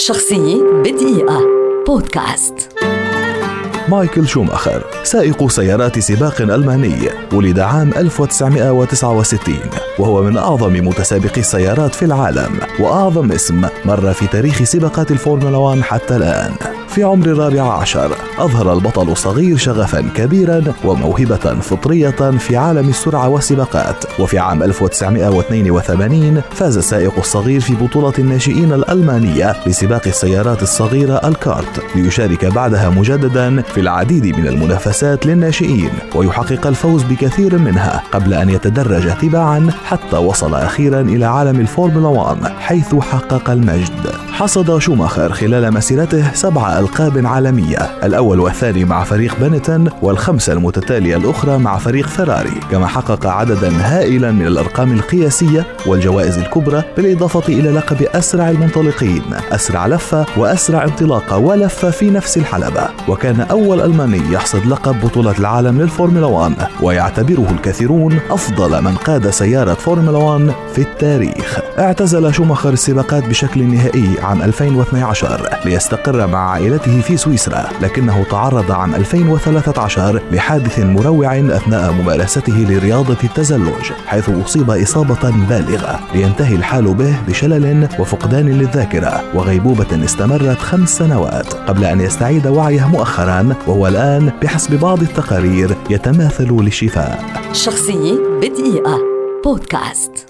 شخصية بدقيقة. بودكاست. مايكل شوماخر سائق سيارات سباق ألماني ولد عام 1969 وهو من أعظم متسابقي السيارات في العالم وأعظم اسم مر في تاريخ سباقات الفورمولا 1 حتى الآن. في عمر الرابع عشر أظهر البطل الصغير شغفا كبيرا وموهبة فطرية في عالم السرعة والسباقات. وفي عام 1982 فاز السائق الصغير في بطولة الناشئين الألمانية لسباق السيارات الصغيرة الكارت ليشارك بعدها مجددا في العديد من المنافسات للناشئين ويحقق الفوز بكثير منها قبل أن يتدرج تباعا حتى وصل أخيرا إلى عالم الفورمولا 1 حيث حقق المجد. حصد شوماخر خلال مسيرته سبع ألقاب عالمية الأول والثاني مع فريق بينيتون والخمسة المتتالية الأخرى مع فريق فيراري كما حقق عددا هائلا من الأرقام القياسية والجوائز الكبرى بالإضافة إلى لقب أسرع المنطلقين أسرع لفة وأسرع انطلاقة ولفة في نفس الحلبة. وكان أول ألماني يحصد لقب بطولة العالم للفورمولا 1 ويعتبره الكثيرون أفضل من قاد سيارة فورمولا 1 في التاريخ. اعتزل شوماخر السباقات بشكل نهائي عام 2012 ليستقر مع عائلته في سويسرا لكنه تعرض عام 2013 لحادث مروع أثناء ممارسته لرياضة التزلج حيث أصيب إصابة بالغة. لينتهي الحال به بشلل وفقدان للذاكرة وغيبوبة استمرت خمس سنوات قبل أن يستعيد وعيه مؤخرا وهو الآن بحسب بعض التقارير يتماثل للشفاء. شخصية بدقيقة. بودكاست.